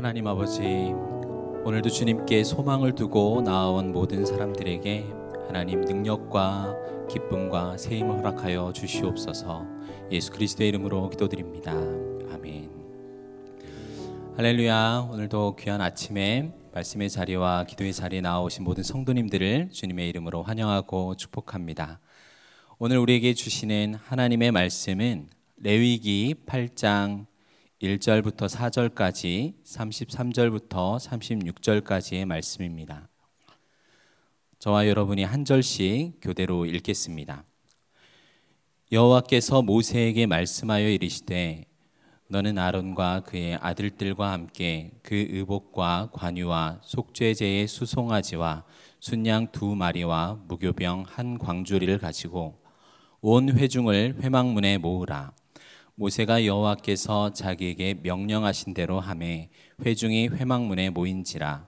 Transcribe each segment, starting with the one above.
하나님 아버지, 오늘도 주님께 소망을 두고 나아온 모든 사람들에게 하나님 능력과 기쁨과 새 힘을 허락하여 주시옵소서. 예수 그리스도의 이름으로 기도드립니다. 아멘. 할렐루야. 오늘도 귀한 아침에 말씀의 자리와 기도의 자리에 나오신 모든 성도님들을 주님의 이름으로 환영하고 축복합니다. 오늘 우리에게 주시는 하나님의 말씀은 레위기 8장 1절부터 4절까지 33절부터 36절까지의 말씀입니다. 저와 여러분이 한 절씩 교대로 읽겠습니다. 여호와께서 모세에게 말씀하여 이르시되 너는 아론과 그의 아들들과 함께 그 의복과 관유와 속죄제의 수송아지와 순양 두 마리와 무교병 한 광주리를 가지고 온 회중을 회막문에 모으라. 모세가 여호와께서 자기에게 명령하신 대로 함에 회중이 회막문에 모인지라.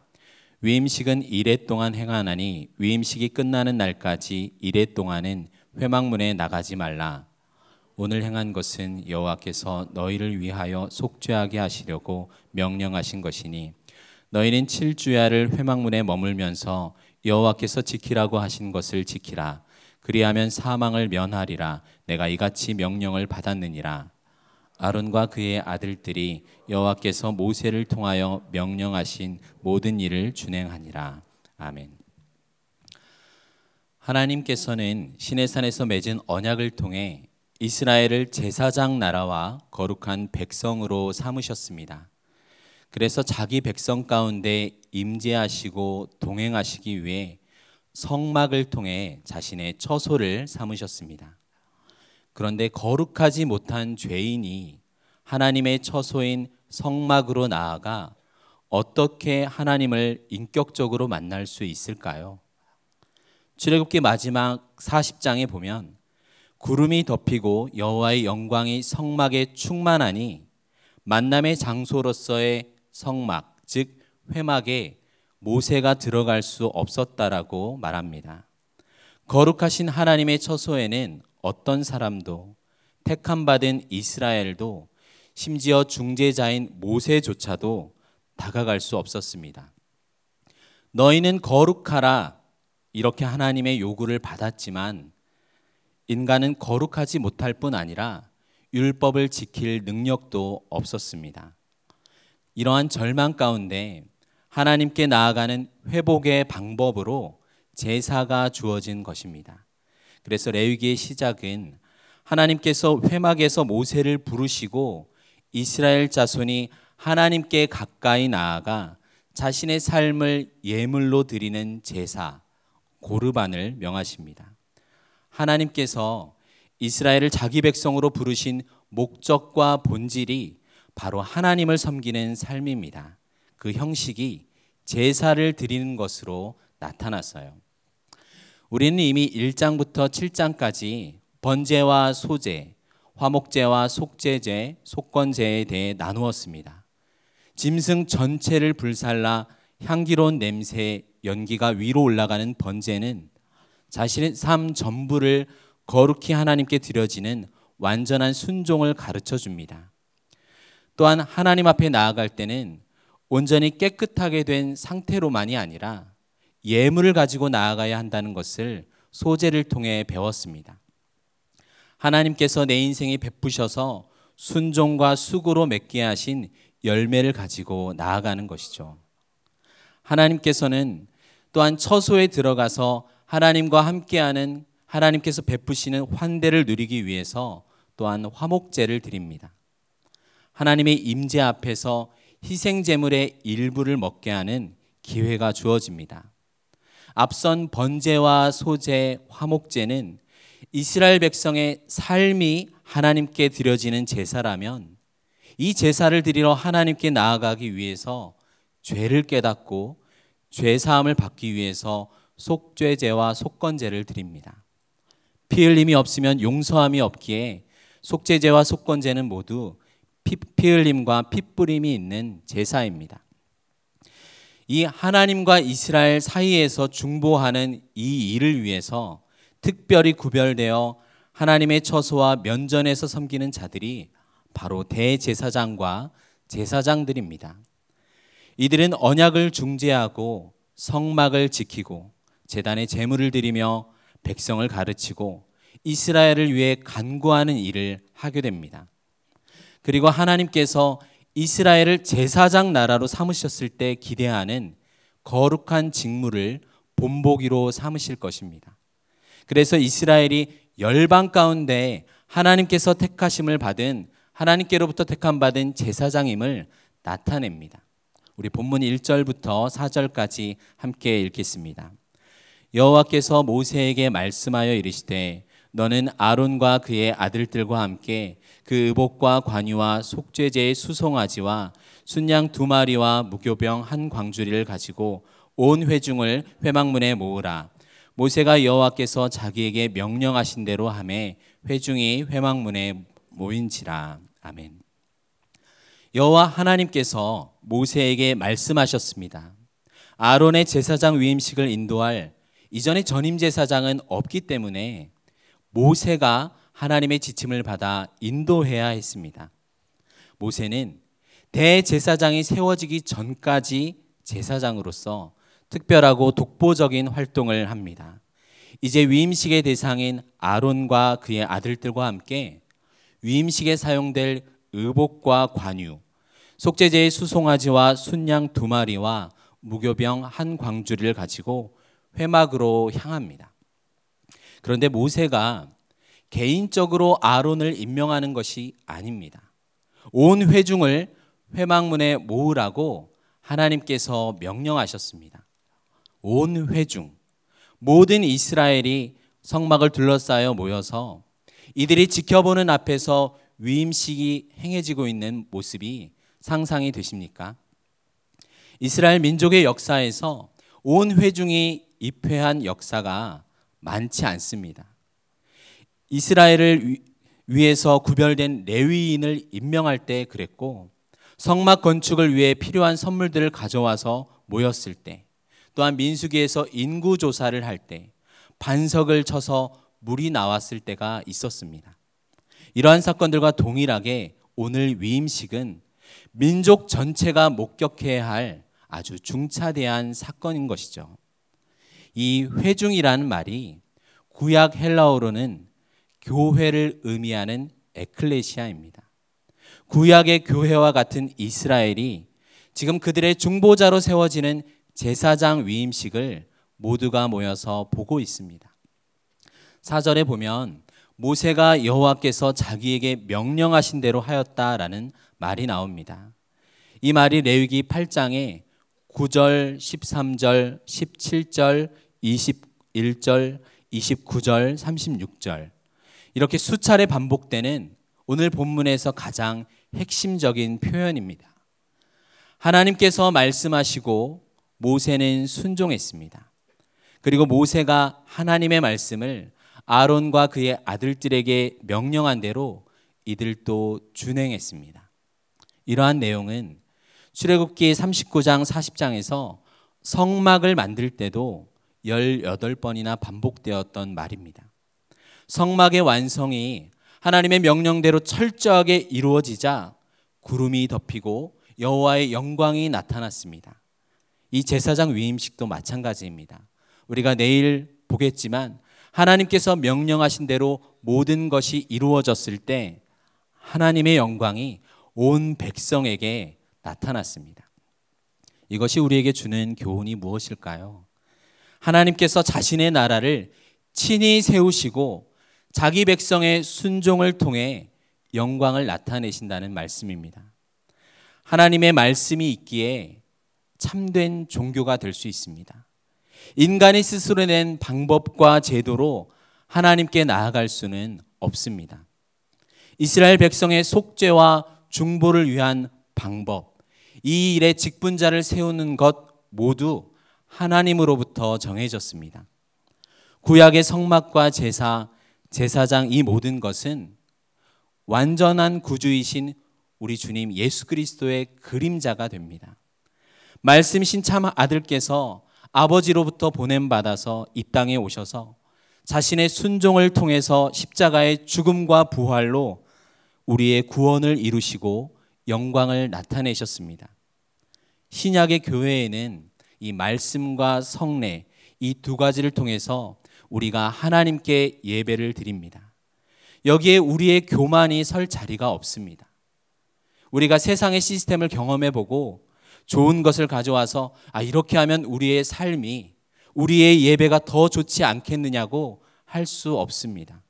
위임식은 이래 동안 행하나니 위임식이 끝나는 날까지 이래 동안은 회막문에 나가지 말라. 오늘 행한 것은 여호와께서 너희를 위하여 속죄하게 하시려고 명령하신 것이니 너희는 7주야를 회막문에 머물면서 여호와께서 지키라고 하신 것을 지키라. 그리하면 사망을 면하리라. 내가 이같이 명령을 받았느니라 아론과 그의 아들들이 여호와께서 모세를 통하여 명령하신 모든 일을 준행하니라. 아멘. 하나님께서는 시내산에서 맺은 언약을 통해 이스라엘을 제사장 나라와 거룩한 백성으로 삼으셨습니다. 그래서 자기 백성 가운데 임재하시고 동행하시기 위해 성막을 통해 자신의 처소를 삼으셨습니다. 그런데 거룩하지 못한 죄인이 하나님의 처소인 성막으로 나아가 어떻게 하나님을 인격적으로 만날 수 있을까요? 출애굽기 마지막 40장에 보면 구름이 덮이고 여호와의 영광이 성막에 충만하니 만남의 장소로서의 성막, 즉 회막에 모세가 들어갈 수 없었다라고 말합니다. 거룩하신 하나님의 처소에는 어떤 사람도 택함 받은 이스라엘도 심지어 중재자인 모세조차도 다가갈 수 없었습니다. 너희는 거룩하라 이렇게 하나님의 요구를 받았지만 인간은 거룩하지 못할 뿐 아니라 율법을 지킬 능력도 없었습니다. 이러한 절망 가운데 하나님께 나아가는 회복의 방법으로 제사가 주어진 것입니다. 그래서 레위기의 시작은 하나님께서 회막에서 모세를 부르시고 이스라엘 자손이 하나님께 가까이 나아가 자신의 삶을 예물로 드리는 제사 고르반을 명하십니다. 하나님께서 이스라엘을 자기 백성으로 부르신 목적과 본질이 바로 하나님을 섬기는 삶입니다. 그 형식이 제사를 드리는 것으로 나타났어요. 우리는 이미 1장부터 7장까지 번제와 소제, 화목제와 속제제, 속건제에 대해 나누었습니다. 짐승 전체를 불살라 향기로운 냄새, 연기가 위로 올라가는 번제는 자신의 삶 전부를 거룩히 하나님께 드려지는 완전한 순종을 가르쳐 줍니다. 또한 하나님 앞에 나아갈 때는 온전히 깨끗하게 된 상태로만이 아니라 예물을 가지고 나아가야 한다는 것을 소재를 통해 배웠습니다. 하나님께서 내 인생에 베푸셔서 순종과 수고로 맺게 하신 열매를 가지고 나아가는 것이죠. 하나님께서는 또한 처소에 들어가서 하나님과 함께하는 하나님께서 베푸시는 환대를 누리기 위해서 또한 화목제를 드립니다. 하나님의 임재 앞에서 희생 제물의 일부를 먹게 하는 기회가 주어집니다. 앞선 번제와 소제, 화목제는 이스라엘 백성의 삶이 하나님께 드려지는 제사라면 이 제사를 드리러 하나님께 나아가기 위해서 죄를 깨닫고 죄 사함을 받기 위해서 속죄제와 속건제를 드립니다. 피 흘림이 없으면 용서함이 없기에 속죄제와 속건제는 모두 피, 피 흘림과 피 뿌림이 있는 제사입니다. 이 하나님과 이스라엘 사이에서 중보하는 이 일을 위해서 특별히 구별되어 하나님의 처소와 면전에서 섬기는 자들이 바로 대제사장과 제사장들입니다. 이들은 언약을 중재하고 성막을 지키고 재단에 제물을 드리며 백성을 가르치고 이스라엘을 위해 간구하는 일을 하게 됩니다. 그리고 하나님께서 이스라엘을 제사장 나라로 삼으셨을 때 기대하는 거룩한 직무를 본보기로 삼으실 것입니다. 그래서 이스라엘이 열방 가운데 하나님께서 택하심을 받은 하나님께로부터 택함 받은 제사장임을 나타냅니다. 우리 본문 1절부터 4절까지 함께 읽겠습니다. 여호와께서 모세에게 말씀하여 이르시되 너는 아론과 그의 아들들과 함께 그 의복과 관유와 속죄제의 수송아지와 순양 두 마리와 무교병 한 광주리를 가지고 온 회중을 회막문에 모으라. 모세가 여호와께서 자기에게 명령하신 대로 함에 회중이 회막문에 모인지라. 아멘. 여호와 하나님께서 모세에게 말씀하셨습니다. 아론의 제사장 위임식을 인도할 이전에 전임 제사장은 없기 때문에 모세가 하나님의 지침을 받아 인도해야 했습니다. 모세는 대제사장이 세워지기 전까지 제사장으로서 특별하고 독보적인 활동을 합니다. 이제 위임식의 대상인 아론과 그의 아들들과 함께 위임식에 사용될 의복과 관유, 속죄제의 수송아지와 순양 두 마리와 무교병 한 광주리를 가지고 회막으로 향합니다. 그런데 모세가 개인적으로 아론을 임명하는 것이 아닙니다. 온 회중을 회막문에 모으라고 하나님께서 명령하셨습니다. 온 회중, 모든 이스라엘이 성막을 둘러싸여 모여서 이들이 지켜보는 앞에서 위임식이 행해지고 있는 모습이 상상이 되십니까? 이스라엘 민족의 역사에서 온 회중이 입회한 역사가 많지 않습니다. 이스라엘을 위해서 구별된 레위인을 임명할 때 그랬고 성막 건축을 위해 필요한 선물들을 가져와서 모였을 때 또한 민수기에서 인구 조사를 할 때 반석을 쳐서 물이 나왔을 때가 있었습니다. 이러한 사건들과 동일하게 오늘 위임식은 민족 전체가 목격해야 할 아주 중차대한 사건인 것이죠. 이 회중이라는 말이 구약 헬라어로는 교회를 의미하는 에클레시아입니다. 구약의 교회와 같은 이스라엘이 지금 그들의 중보자로 세워지는 제사장 위임식을 모두가 모여서 보고 있습니다. 사절에 보면 모세가 여호와께서 자기에게 명령하신 대로 하였다라는 말이 나옵니다. 이 말이 레위기 8장에 9절, 13절, 17절, 21절, 29절, 36절 이렇게 수차례 반복되는 오늘 본문에서 가장 핵심적인 표현입니다. 하나님께서 말씀하시고 모세는 순종했습니다. 그리고 모세가 하나님의 말씀을 아론과 그의 아들들에게 명령한 대로 이들도 준행했습니다. 이러한 내용은 출애굽기 39장 40장에서 성막을 만들 때도 18번이나 반복되었던 말입니다. 성막의 완성이 하나님의 명령대로 철저하게 이루어지자 구름이 덮이고 여호와의 영광이 나타났습니다. 이 제사장 위임식도 마찬가지입니다. 우리가 내일 보겠지만 하나님께서 명령하신 대로 모든 것이 이루어졌을 때 하나님의 영광이 온 백성에게 나타났습니다. 이것이 우리에게 주는 교훈이 무엇일까요? 하나님께서 자신의 나라를 친히 세우시고 자기 백성의 순종을 통해 영광을 나타내신다는 말씀입니다. 하나님의 말씀이 있기에 참된 종교가 될 수 있습니다. 인간이 스스로 낸 방법과 제도로 하나님께 나아갈 수는 없습니다. 이스라엘 백성의 속죄와 중보를 위한 방법, 이 일에 직분자를 세우는 것 모두 하나님으로부터 정해졌습니다. 구약의 성막과 제사, 제사장 이 모든 것은 완전한 구주이신 우리 주님 예수 그리스도의 그림자가 됩니다. 말씀이신 참 아들께서 아버지로부터 보냄 받아서 이 땅에 오셔서 자신의 순종을 통해서 십자가의 죽음과 부활로 우리의 구원을 이루시고 영광을 나타내셨습니다. 신약의 교회에는 이 말씀과 성례 이 두 가지를 통해서 우리가 하나님께 예배를 드립니다. 여기에 우리의 교만이 설 자리가 없습니다. 우리가 세상의 시스템을 경험해 보고 좋은 것을 가져와서 아 이렇게 하면 우리의 삶이 우리의 예배가 더 좋지 않겠느냐고 할 수 없습니다.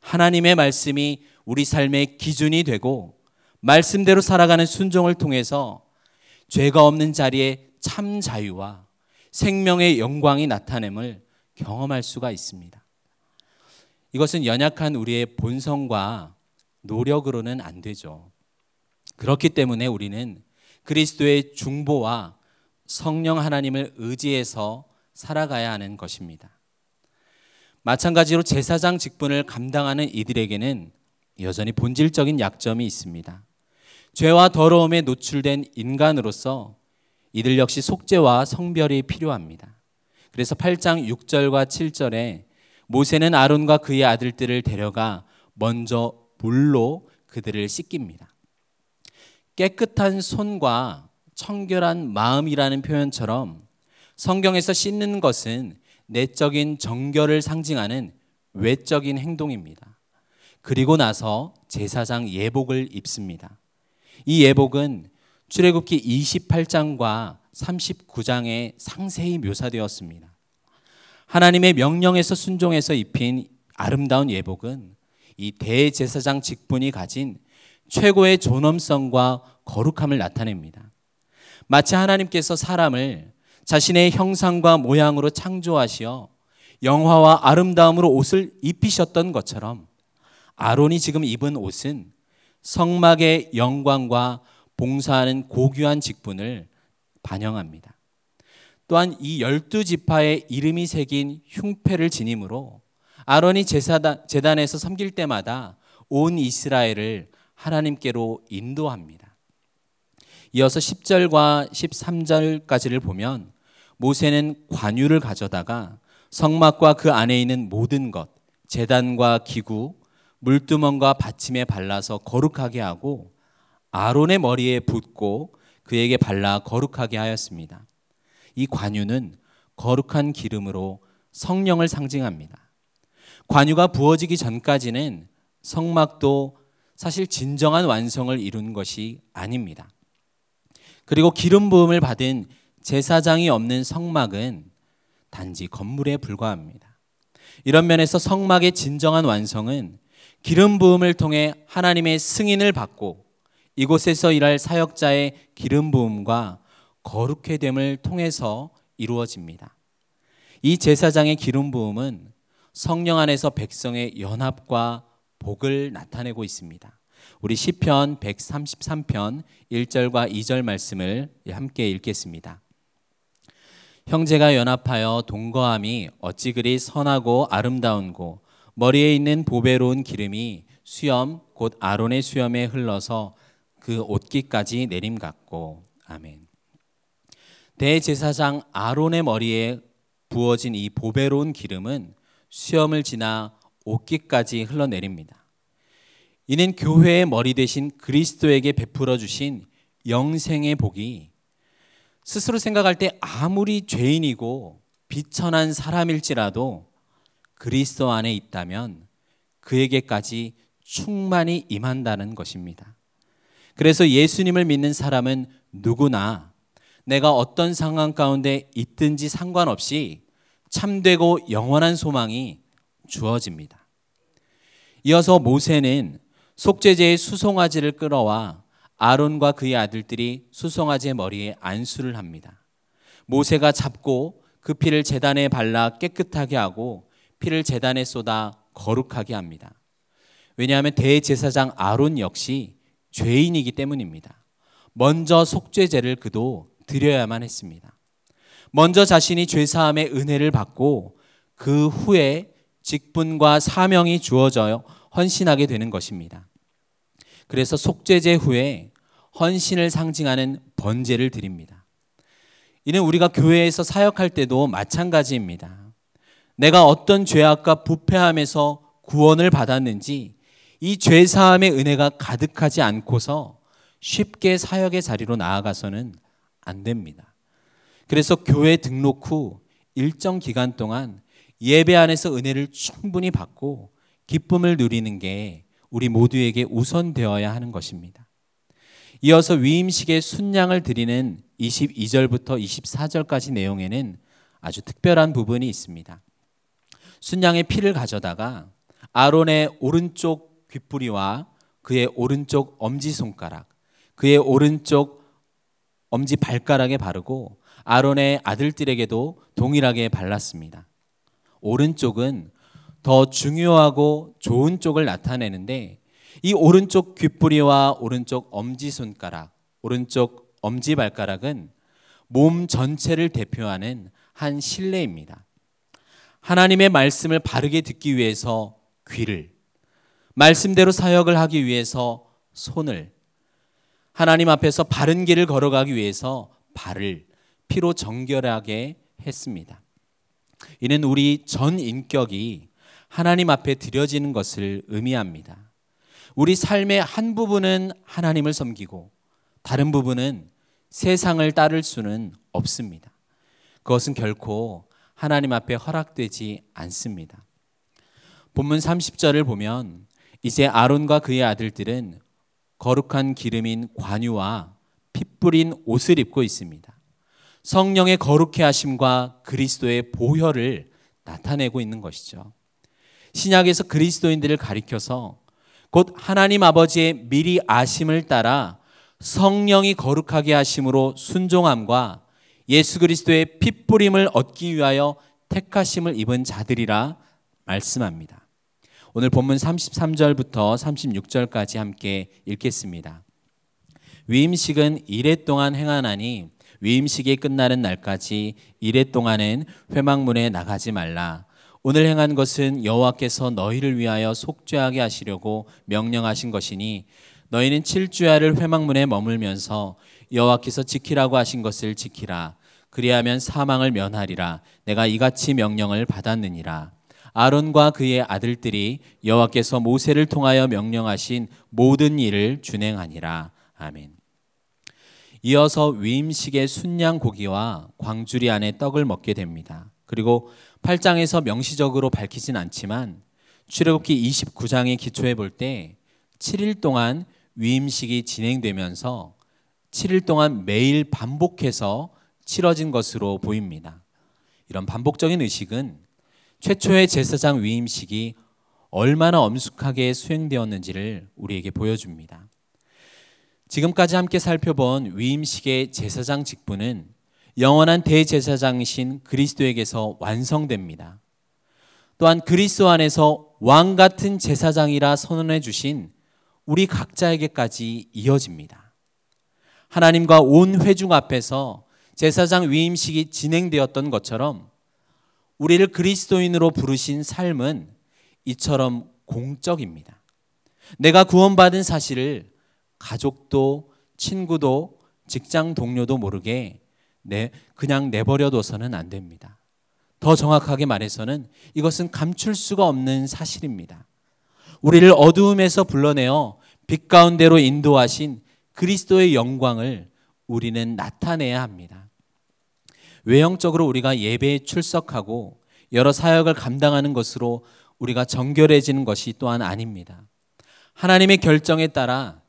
하나님의 말씀이 우리 삶의 기준이 되고 말씀대로 살아가는 순종을 통해서 죄가 없는 자리에 참 자유와 생명의 영광이 나타냄을 경험할 수가 있습니다. 이것은 연약한 우리의 본성과 노력으로는 안 되죠. 그렇기 때문에 우리는 그리스도의 중보와 성령 하나님을 의지해서 살아가야 하는 것입니다. 마찬가지로 제사장 직분을 감당하는 이들에게는 여전히 본질적인 약점이 있습니다. 죄와 더러움에 노출된 인간으로서 이들 역시 속죄와 성별이 필요합니다. 그래서 8장 6절과 7절에 모세는 아론과 그의 아들들을 데려가 먼저 물로 그들을 씻깁니다. 깨끗한 손과 청결한 마음이라는 표현처럼 성경에서 씻는 것은 내적인 정결을 상징하는 외적인 행동입니다. 그리고 나서 제사장 예복을 입습니다. 이 예복은 출애굽기 28장과 39장에 상세히 묘사되었습니다. 하나님의 명령에서 순종해서 입힌 아름다운 예복은 이 대제사장 직분이 가진 최고의 존엄성과 거룩함을 나타냅니다. 마치 하나님께서 사람을 자신의 형상과 모양으로 창조하시어 영화와 아름다움으로 옷을 입히셨던 것처럼 아론이 지금 입은 옷은 성막의 영광과 봉사하는 고귀한 직분을 반영합니다. 또한 이 열두 지파의 이름이 새긴 흉패를 지님으로 아론이 제사단, 제단에서 섬길 때마다 온 이스라엘을 하나님께로 인도합니다. 이어서 10절과 13절까지를 보면 모세는 관유를 가져다가 성막과 그 안에 있는 모든 것, 재단과 기구, 물두멍과 받침에 발라서 거룩하게 하고 아론의 머리에 붓고 그에게 발라 거룩하게 하였습니다. 이 관유는 거룩한 기름으로 성령을 상징합니다. 관유가 부어지기 전까지는 성막도 사실 진정한 완성을 이룬 것이 아닙니다. 그리고 기름 부음을 받은 제사장이 없는 성막은 단지 건물에 불과합니다. 이런 면에서 성막의 진정한 완성은 기름 부음을 통해 하나님의 승인을 받고 이곳에서 일할 사역자의 기름 부음과 거룩해 됨을 통해서 이루어집니다. 이 제사장의 기름 부음은 성령 안에서 백성의 연합과 복을 나타내고 있습니다. 우리 시편 133편 1절과 2절 말씀을 함께 읽겠습니다. 형제가 연합하여 동거함이 어찌 그리 선하고 아름다운고 머리에 있는 보배로운 기름이 수염 곧 아론의 수염에 흘러서 그 옷깃까지 내림 같고 아멘. 대제사장 아론의 머리에 부어진 이 보배로운 기름은 수염을 지나 옷깃까지 흘러내립니다. 이는 교회의 머리 대신 그리스도에게 베풀어 주신 영생의 복이 스스로 생각할 때 아무리 죄인이고 비천한 사람일지라도 그리스도 안에 있다면 그에게까지 충만히 임한다는 것입니다. 그래서 예수님을 믿는 사람은 누구나 내가 어떤 상황 가운데 있든지 상관없이 참되고 영원한 소망이 주어집니다. 이어서 모세는 속죄제의 수송아지를 끌어와 아론과 그의 아들들이 수송아지의 머리에 안수를 합니다. 모세가 잡고 그 피를 재단에 발라 깨끗하게 하고 피를 재단에 쏟아 거룩하게 합니다. 왜냐하면 대제사장 아론 역시 죄인이기 때문입니다. 먼저 속죄제를 그도 드려야만 했습니다. 먼저 자신이 죄사함의 은혜를 받고 그 후에 직분과 사명이 주어져요 헌신하게 되는 것입니다. 그래서 속죄제 후에 헌신을 상징하는 번제를 드립니다. 이는 우리가 교회에서 사역할 때도 마찬가지입니다. 내가 어떤 죄악과 부패함에서 구원을 받았는지 이 죄사함의 은혜가 가득하지 않고서 쉽게 사역의 자리로 나아가서는 안 됩니다. 그래서 교회 등록 후 일정 기간 동안 예배 안에서 은혜를 충분히 받고 기쁨을 누리는 게 우리 모두에게 우선되어야 하는 것입니다. 이어서 위임식의 순양을 드리는 22절부터 24절까지 내용에는 아주 특별한 부분이 있습니다. 순양의 피를 가져다가 아론의 오른쪽 귓부리와 그의 오른쪽 엄지손가락, 그의 오른쪽 엄지 발가락에 바르고 아론의 아들들에게도 동일하게 발랐습니다. 오른쪽은 더 중요하고 좋은 쪽을 나타내는데 이 오른쪽 귓부리와 오른쪽 엄지손가락, 오른쪽 엄지발가락은 몸 전체를 대표하는 한 신뢰입니다. 하나님의 말씀을 바르게 듣기 위해서 귀를, 말씀대로 사역을 하기 위해서 손을, 하나님 앞에서 바른 길을 걸어가기 위해서 발을 피로 정결하게 했습니다. 이는 우리 전 인격이 하나님 앞에 드려지는 것을 의미합니다. 우리 삶의 한 부분은 하나님을 섬기고 다른 부분은 세상을 따를 수는 없습니다. 그것은 결코 하나님 앞에 허락되지 않습니다. 본문 30절을 보면 이제 아론과 그의 아들들은 거룩한 기름인 관유와 핏 뿌린 옷을 입고 있습니다. 성령의 거룩해 하심과 그리스도의 보혈을 나타내고 있는 것이죠. 신약에서 그리스도인들을 가리켜서 곧 하나님 아버지의 미리 아심을 따라 성령이 거룩하게 하심으로 순종함과 예수 그리스도의 핏뿌림을 얻기 위하여 택하심을 입은 자들이라 말씀합니다. 오늘 본문 33절부터 36절까지 함께 읽겠습니다. 위임식은 이래 동안 행하나니 위임식이 끝나는 날까지 이래 동안은 회막문에 나가지 말라. 오늘 행한 것은 여호와께서 너희를 위하여 속죄하게 하시려고 명령하신 것이니 너희는 7주야를 회막문에 머물면서 여호와께서 지키라고 하신 것을 지키라. 그리하면 사망을 면하리라. 내가 이같이 명령을 받았느니라. 아론과 그의 아들들이 여호와께서 모세를 통하여 명령하신 모든 일을 준행하니라. 아멘. 이어서 위임식의 순양 고기와 광주리 안에 떡을 먹게 됩니다. 그리고 8장에서 명시적으로 밝히진 않지만 출애굽기 29장의 기초에 볼때 7일 동안 위임식이 진행되면서 7일 동안 매일 반복해서 치러진 것으로 보입니다. 이런 반복적인 의식은 최초의 제사장 위임식이 얼마나 엄숙하게 수행되었는지를 우리에게 보여줍니다. 지금까지 함께 살펴본 위임식의 제사장 직분은 영원한 대제사장이신 그리스도에게서 완성됩니다. 또한 그리스도 안에서 왕 같은 제사장이라 선언해 주신 우리 각자에게까지 이어집니다. 하나님과 온 회중 앞에서 제사장 위임식이 진행되었던 것처럼 우리를 그리스도인으로 부르신 삶은 이처럼 공적입니다. 내가 구원받은 사실을 가족도 친구도 직장 동료도 모르게 내 그냥 내버려 둬서는 안 됩니다. 더 정확하게 말해서는 이것은 감출 수가 없는 사실입니다. 우리를 어두움에서 불러내어 빛 가운데로 인도하신 그리스도의 영광을 우리는 나타내야 합니다. 외형적으로 우리가 예배에 출석하고 여러 사역을 감당하는 것으로 우리가 정결해지는 것이 또한 아닙니다. 하나님의 결정에 따라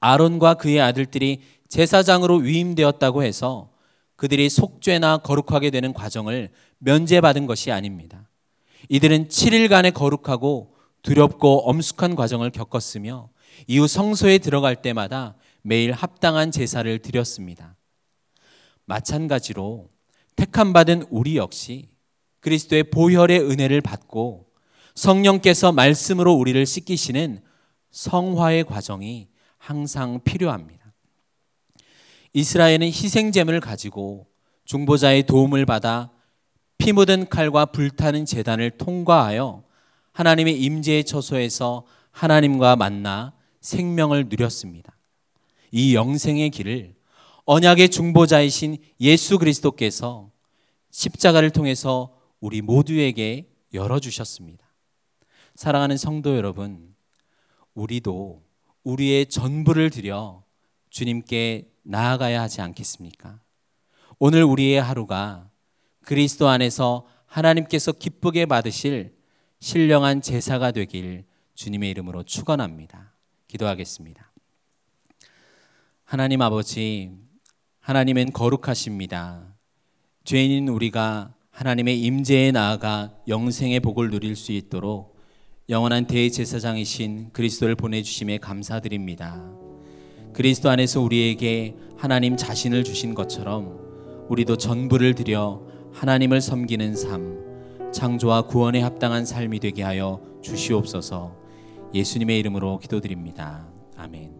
아론과 그의 아들들이 제사장으로 위임되었다고 해서 그들이 속죄나 거룩하게 되는 과정을 면제받은 것이 아닙니다. 이들은 7일간의 거룩하고 두렵고 엄숙한 과정을 겪었으며 이후 성소에 들어갈 때마다 매일 합당한 제사를 드렸습니다. 마찬가지로 택함 받은 우리 역시 그리스도의 보혈의 은혜를 받고 성령께서 말씀으로 우리를 씻기시는 성화의 과정이 항상 필요합니다. 이스라엘은 희생제물을 가지고 중보자의 도움을 받아 피 묻은 칼과 불타는 재단을 통과하여 하나님의 임재의 처소에서 하나님과 만나 생명을 누렸습니다. 이 영생의 길을 언약의 중보자이신 예수 그리스도께서 십자가를 통해서 우리 모두에게 열어주셨습니다. 사랑하는 성도 여러분, 우리도 우리의 전부를 드려 주님께 나아가야 하지 않겠습니까? 오늘 우리의 하루가 그리스도 안에서 하나님께서 기쁘게 받으실 신령한 제사가 되길 주님의 이름으로 축원합니다. 기도하겠습니다. 하나님 아버지, 하나님은 거룩하십니다. 죄인인 우리가 하나님의 임재에 나아가 영생의 복을 누릴 수 있도록 영원한 대제사장이신 그리스도를 보내주심에 감사드립니다. 그리스도 안에서 우리에게 하나님 자신을 주신 것처럼 우리도 전부를 들여 하나님을 섬기는 삶, 창조와 구원에 합당한 삶이 되게 하여 주시옵소서 예수님의 이름으로 기도드립니다. 아멘.